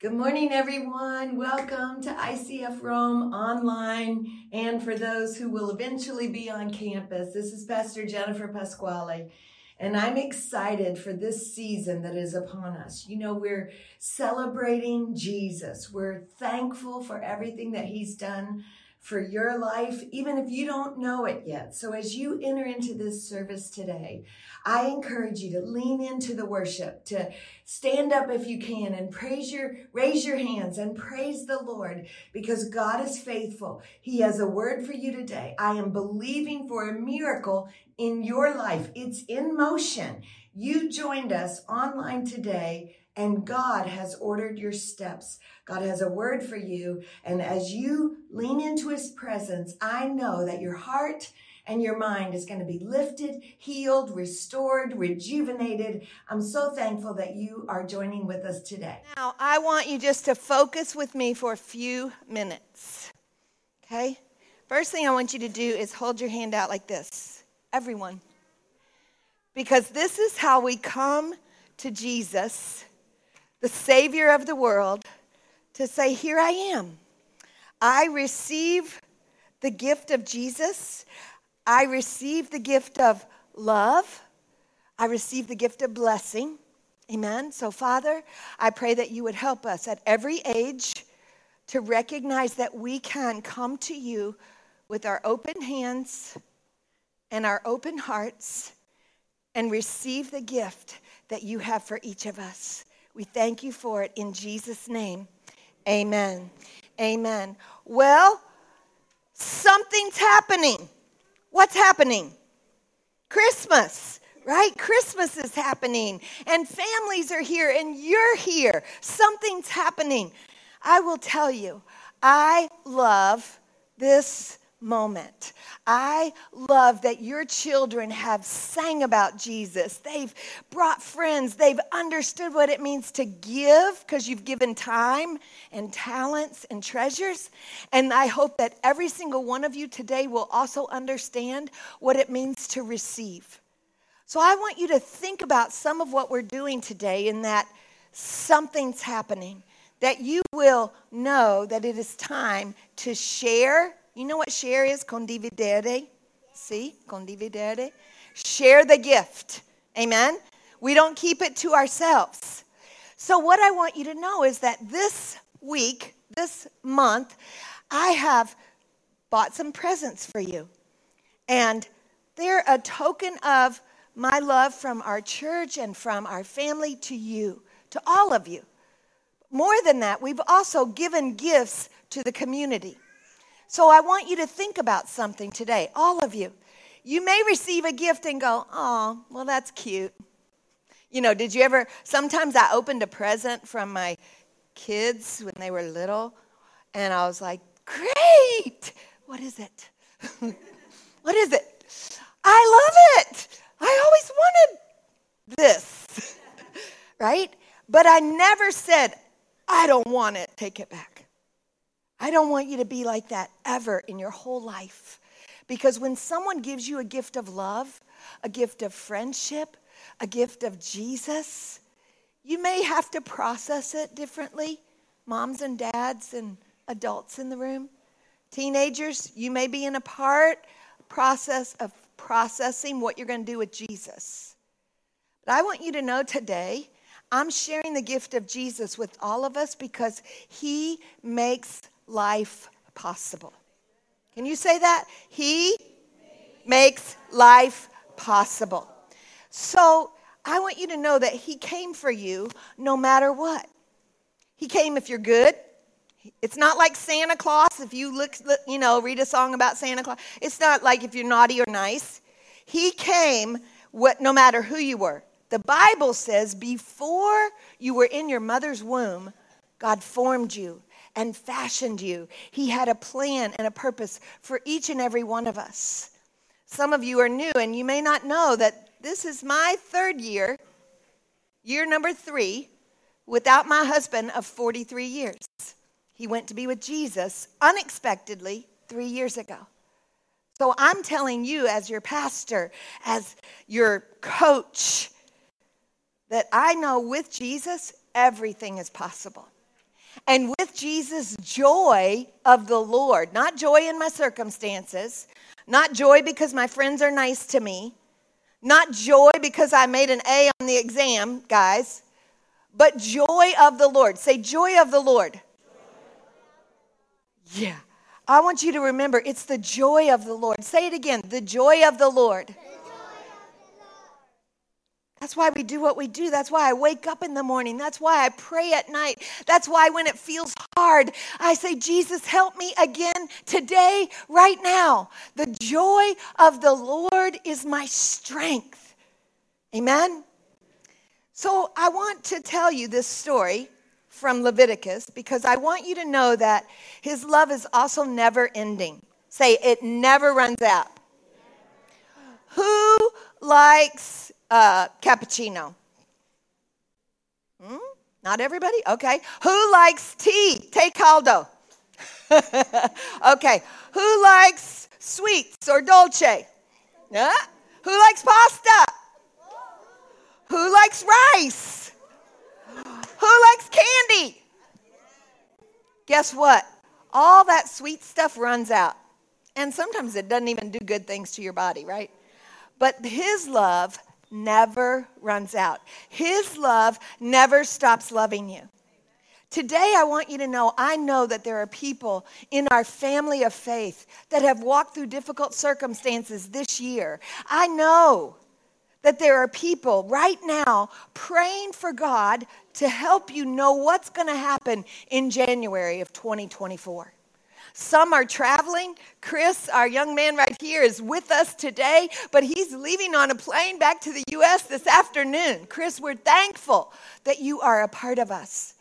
Good morning, everyone. Welcome to ICF Rome online and for those who will eventually be on campus. This is Pastor Jennifer Pasquale, and I'm excited for this season that is upon us. You know, we're celebrating Jesus, we're thankful for everything that He's done for your life, even if you don't know it yet. So as you enter into this service today, I encourage you to lean into the worship, to stand up if you can and praise your, raise your hands and praise the Lord because God is faithful. He has a word for you today. I am believing for a miracle in your life. It's in motion. You joined us online today and God has ordered your steps. God has a word for you. And as you lean into his presence, I know that your heart and your mind is going to be lifted, healed, restored, rejuvenated. I'm so thankful that you are joining with us today. Now, I want you just to focus with me for a few minutes. Okay? First thing I want you to do is hold your hand out like this. Everyone. Because this is how we come to Jesus the Savior of the world, to say, Here I am. I receive the gift of Jesus. I receive the gift of love. I receive the gift of blessing. Amen. So, Father, I pray that you would help us at every age to recognize that we can come to you with our open hands and our open hearts and receive the gift that you have for each of us. We thank you for it in Jesus' name. Amen. Amen. Well, something's happening. What's happening? Christmas, right? Christmas is happening, and families are here, and you're here. Something's happening. I will tell you, I love this moment. I love that your children have sang about Jesus. They've brought friends. They've understood what it means to give because you've given time and talents and treasures. And I hope that every single one of you today will also understand what it means to receive. So I want you to think about some of what we're doing today in that something's happening. That you will know that it is time to share you know what share is? Condividere. See? Condividere. Share the gift. Amen? We don't keep it to ourselves. So, what I want you to know is that this week, this month, I have bought some presents for you. And they're a token of my love from our church and from our family to you, to all of you. More than that, we've also given gifts to the community. So I want you to think about something today, all of you. You may receive a gift and go, oh, well, that's cute. You know, did you ever? Sometimes I opened a present from my kids when they were little, and I was like, great! What is it? what is it? I love it! I always wanted this, right? But I never said, I don't want it, take it back. I don't want you to be like that ever in your whole life. Because when someone gives you a gift of love, a gift of friendship, a gift of Jesus, you may have to process it differently. Moms and dads and adults in the room. Teenagers, you may be in a part process of processing what you're going to do with Jesus. But I want you to know today, I'm sharing the gift of Jesus with all of us because he makes life possible. Can you say that? He makes life possible. So I want you to know that He came for you no matter what. He came if you're good. It's not like Santa Claus. If you look, you know, read a song about Santa Claus. It's not like if you're naughty or nice. He came what, no matter who you were. The Bible says before you were in your mother's womb, God formed you and fashioned you. He had a plan and a purpose for each and every one of us. Some of you are new and you may not know that this is my third year, year number three, without my husband of 43 years. He went to be with Jesus unexpectedly three years ago. So I'm telling you, as your pastor, as your coach, that I know with Jesus, everything is possible. And with Jesus, joy of the Lord, not joy in my circumstances, not joy because my friends are nice to me, not joy because I made an A on the exam, guys, but joy of the Lord. Say, joy of the Lord. Yeah. I want you to remember it's the joy of the Lord. Say it again the joy of the Lord. That's why we do what we do. That's why I wake up in the morning. That's why I pray at night. That's why when it feels hard, I say, Jesus, help me again today, right now. The joy of the Lord is my strength. Amen? So I want to tell you this story from Leviticus because I want you to know that his love is also never ending. Say, it never runs out. Who likes uh, cappuccino? Hmm? Not everybody? Okay. Who likes tea? Take caldo. okay. Who likes sweets or dolce? Yeah? Who likes pasta? Who likes rice? Who likes candy? Guess what? All that sweet stuff runs out. And sometimes it doesn't even do good things to your body, right? But His love never runs out. His love never stops loving you. Today, I want you to know I know that there are people in our family of faith that have walked through difficult circumstances this year. I know that there are people right now praying for God to help you know what's going to happen in January of 2024. Some are traveling. Chris, our young man right here, is with us today, but he's leaving on a plane back to the U.S. this afternoon. Chris, we're thankful that you are a part of us.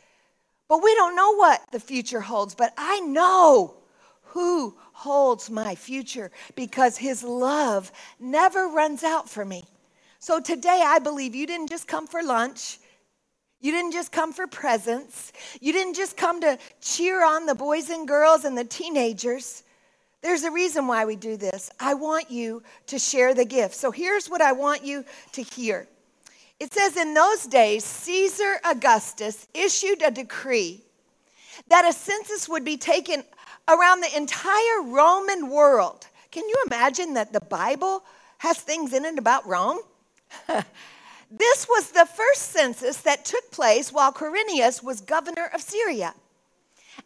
But we don't know what the future holds, but I know who holds my future because his love never runs out for me. So today, I believe you didn't just come for lunch. You didn't just come for presents. You didn't just come to cheer on the boys and girls and the teenagers. There's a reason why we do this. I want you to share the gift. So here's what I want you to hear it says, In those days, Caesar Augustus issued a decree that a census would be taken around the entire Roman world. Can you imagine that the Bible has things in it about Rome? this was the first census that took place while Quirinius was governor of Syria.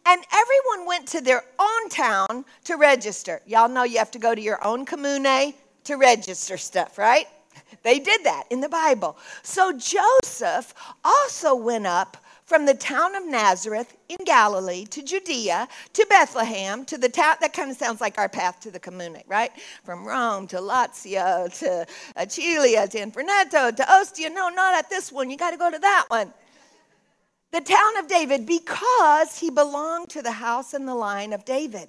And everyone went to their own town to register. Y'all know you have to go to your own commune to register stuff, right? They did that in the Bible. So Joseph also went up from the town of Nazareth in Galilee to Judea to Bethlehem to the town that kind of sounds like our path to the commune, right? From Rome to Lazio to Acilia to Infernetto to Ostia. No, not at this one. You got to go to that one. The town of David because he belonged to the house and the line of David.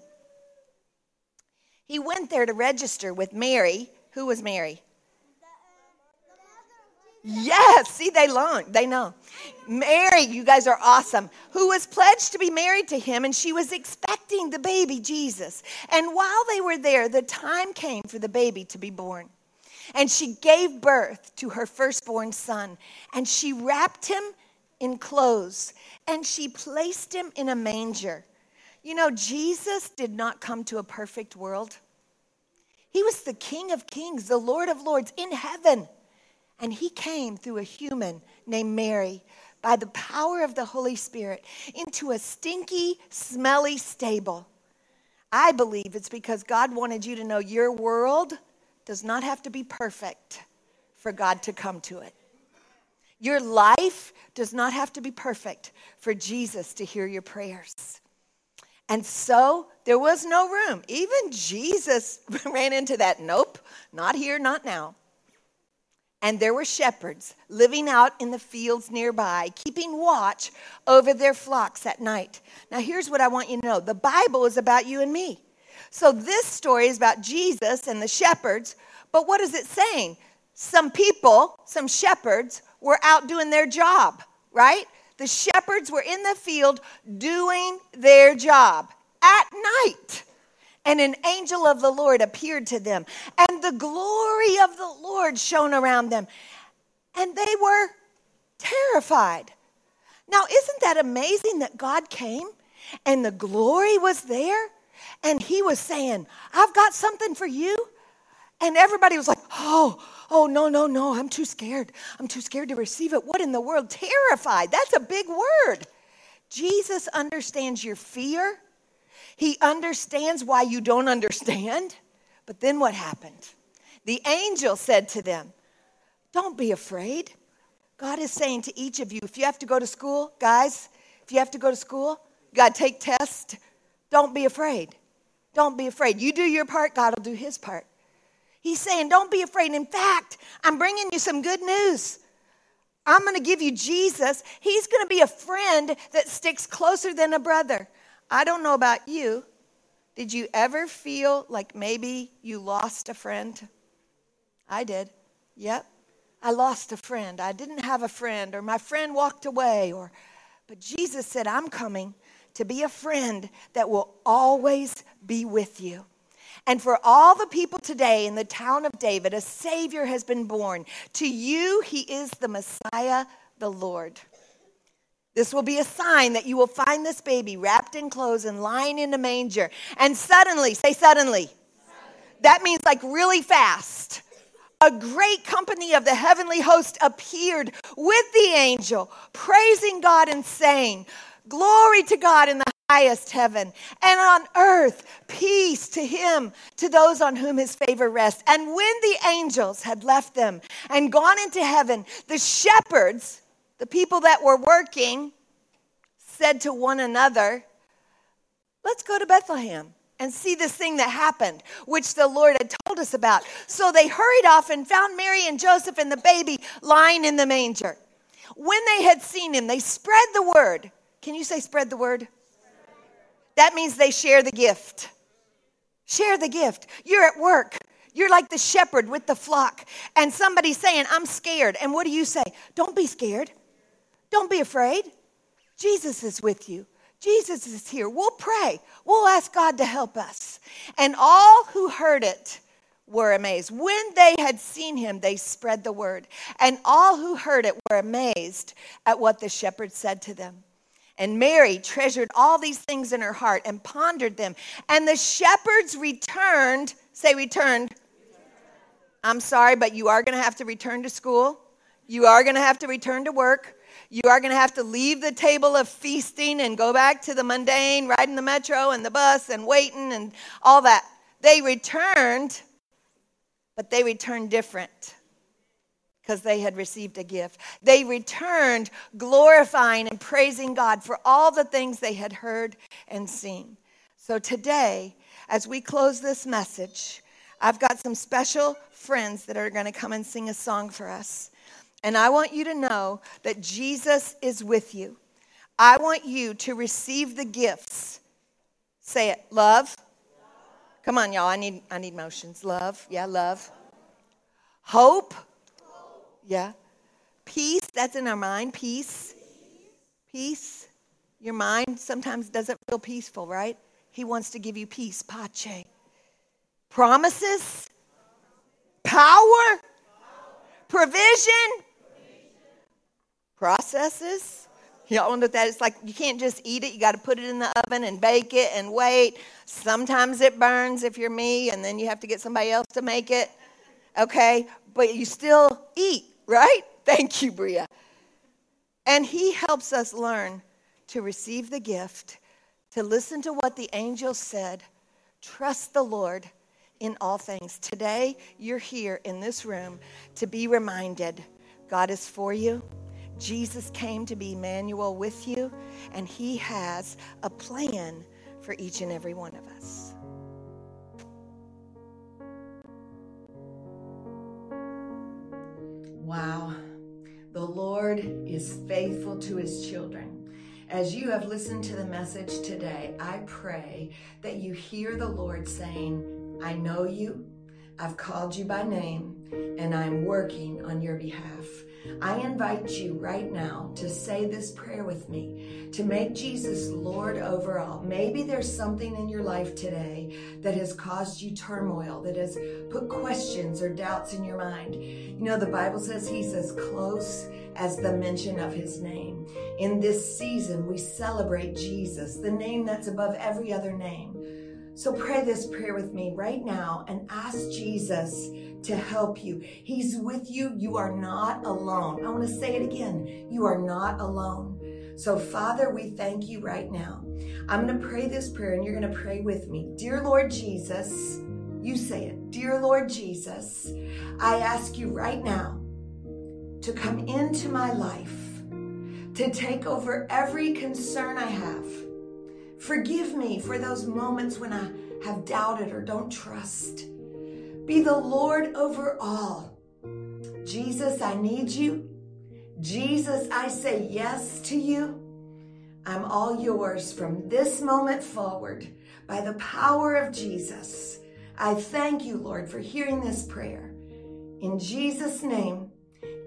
He went there to register with Mary. Who was Mary? Yes, see, they learn, they know. Mary, you guys are awesome, who was pledged to be married to him, and she was expecting the baby Jesus. And while they were there, the time came for the baby to be born. And she gave birth to her firstborn son, and she wrapped him in clothes, and she placed him in a manger. You know, Jesus did not come to a perfect world. He was the King of Kings, the Lord of Lords in heaven. And he came through a human named Mary by the power of the Holy Spirit into a stinky, smelly stable. I believe it's because God wanted you to know your world does not have to be perfect for God to come to it. Your life does not have to be perfect for Jesus to hear your prayers. And so there was no room. Even Jesus ran into that. Nope, not here, not now. And there were shepherds living out in the fields nearby, keeping watch over their flocks at night. Now, here's what I want you to know the Bible is about you and me. So, this story is about Jesus and the shepherds, but what is it saying? Some people, some shepherds, were out doing their job, right? The shepherds were in the field doing their job at night and an angel of the Lord appeared to them, and the glory of the Lord shone around them, and they were terrified. Now, isn't that amazing that God came and the glory was there and he was saying, I've got something for you? And everybody was like, oh, oh, no, no, no, I'm too scared. I'm too scared to receive it. What in the world? Terrified. That's a big word. Jesus understands your fear, He understands why you don't understand. But then what happened? The angel said to them, Don't be afraid. God is saying to each of you, if you have to go to school, guys, if you have to go to school, you got to take tests, don't be afraid. Don't be afraid. You do your part, God will do his part. He's saying, don't be afraid. In fact, I'm bringing you some good news. I'm going to give you Jesus. He's going to be a friend that sticks closer than a brother. I don't know about you. Did you ever feel like maybe you lost a friend? I did. Yep. I lost a friend. I didn't have a friend, or my friend walked away, or but Jesus said, I'm coming to be a friend that will always be with you. And for all the people today in the town of David, a Savior has been born. To you, He is the Messiah, the Lord. This will be a sign that you will find this baby wrapped in clothes and lying in a manger. And suddenly, say suddenly. That means like really fast. A great company of the heavenly host appeared with the angel, praising God and saying, Glory to God in the highest heaven, and on earth peace to him, to those on whom his favor rests. And when the angels had left them and gone into heaven, the shepherds, the people that were working, said to one another, Let's go to Bethlehem and see this thing that happened, which the Lord had told us about. So they hurried off and found Mary and Joseph and the baby lying in the manger. When they had seen him, they spread the word. Can you say spread the word? That means they share the gift. Share the gift. You're at work. You're like the shepherd with the flock, and somebody's saying, I'm scared. And what do you say? Don't be scared. Don't be afraid. Jesus is with you. Jesus is here. We'll pray. We'll ask God to help us. And all who heard it were amazed. When they had seen him, they spread the word. And all who heard it were amazed at what the shepherd said to them. And Mary treasured all these things in her heart and pondered them. And the shepherds returned, say, returned. I'm sorry, but you are going to have to return to school. You are going to have to return to work. You are going to have to leave the table of feasting and go back to the mundane, riding the metro and the bus and waiting and all that. They returned, but they returned different because they had received a gift. They returned glorifying and praising God for all the things they had heard and seen. So today, as we close this message, I've got some special friends that are going to come and sing a song for us. And I want you to know that Jesus is with you. I want you to receive the gifts. Say it. Love. Come on, y'all. I need I need motions. Love. Yeah, love. Hope. Yeah. Peace, that's in our mind. Peace. Peace. Your mind sometimes doesn't feel peaceful, right? He wants to give you peace. Pace. Promises. Power. Provision. Processes. Y'all know that it's like you can't just eat it. You got to put it in the oven and bake it and wait. Sometimes it burns if you're me, and then you have to get somebody else to make it. Okay? But you still eat right? Thank you, Bria. And he helps us learn to receive the gift, to listen to what the angel said, trust the Lord in all things. Today, you're here in this room to be reminded God is for you. Jesus came to be Emmanuel with you, and he has a plan for each and every one of us. Wow. The Lord is faithful to his children. As you have listened to the message today, I pray that you hear the Lord saying, I know you, I've called you by name, and I'm working on your behalf. I invite you right now to say this prayer with me, to make Jesus Lord over all. Maybe there's something in your life today that has caused you turmoil, that has put questions or doubts in your mind. You know, the Bible says He's as close as the mention of His name. In this season, we celebrate Jesus, the name that's above every other name. So pray this prayer with me right now and ask Jesus to help you. He's with you. You are not alone. I want to say it again. You are not alone. So, Father, we thank you right now. I'm going to pray this prayer and you're going to pray with me. Dear Lord Jesus, you say it. Dear Lord Jesus, I ask you right now to come into my life, to take over every concern I have Forgive me for those moments when I have doubted or don't trust. Be the Lord over all. Jesus, I need you. Jesus, I say yes to you. I'm all yours from this moment forward by the power of Jesus. I thank you, Lord, for hearing this prayer. In Jesus' name,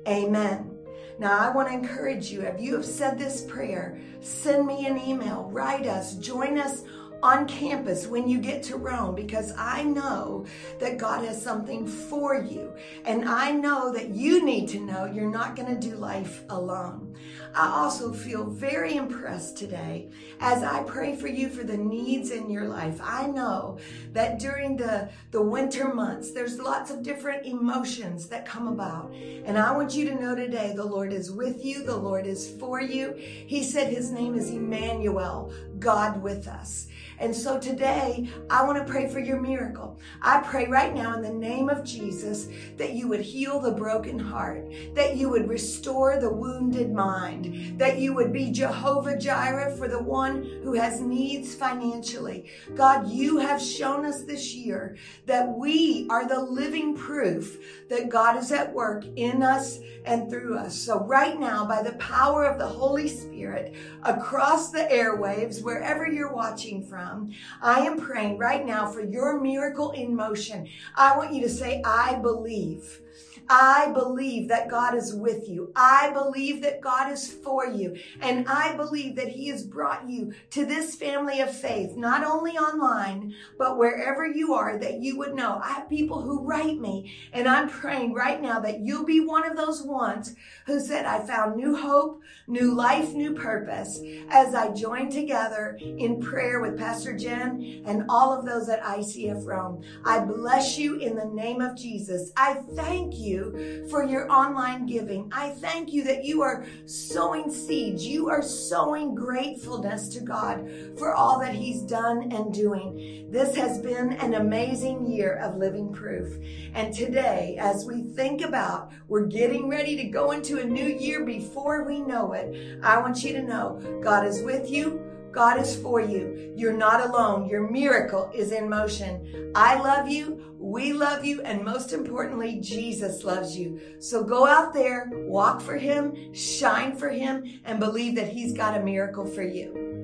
amen. Now, I want to encourage you if you have said this prayer, send me an email, write us, join us on campus when you get to Rome because I know that God has something for you. And I know that you need to know you're not going to do life alone. I also feel very impressed today as I pray for you for the needs in your life. I know that during the, the winter months, there's lots of different emotions that come about. And I want you to know today the Lord is with you, the Lord is for you. He said his name is Emmanuel, God with us. And so today, I want to pray for your miracle. I pray right now in the name of Jesus that you would heal the broken heart, that you would restore the wounded mind, that you would be Jehovah Jireh for the one who has needs financially. God, you have shown us this year that we are the living proof that God is at work in us and through us. So right now, by the power of the Holy Spirit, across the airwaves, wherever you're watching from. I am praying right now for your miracle in motion. I want you to say, I believe. I believe that God is with you. I believe that God is for you. And I believe that He has brought you to this family of faith, not only online, but wherever you are, that you would know. I have people who write me, and I'm praying right now that you'll be one of those ones who said, I found new hope, new life, new purpose as I join together in prayer with Pastor Jen and all of those at ICF Rome. I bless you in the name of Jesus. I thank you you for your online giving. I thank you that you are sowing seeds. You are sowing gratefulness to God for all that He's done and doing. This has been an amazing year of living proof. And today, as we think about we're getting ready to go into a new year before we know it, I want you to know God is with you. God is for you. You're not alone. Your miracle is in motion. I love you. We love you. And most importantly, Jesus loves you. So go out there, walk for him, shine for him, and believe that he's got a miracle for you.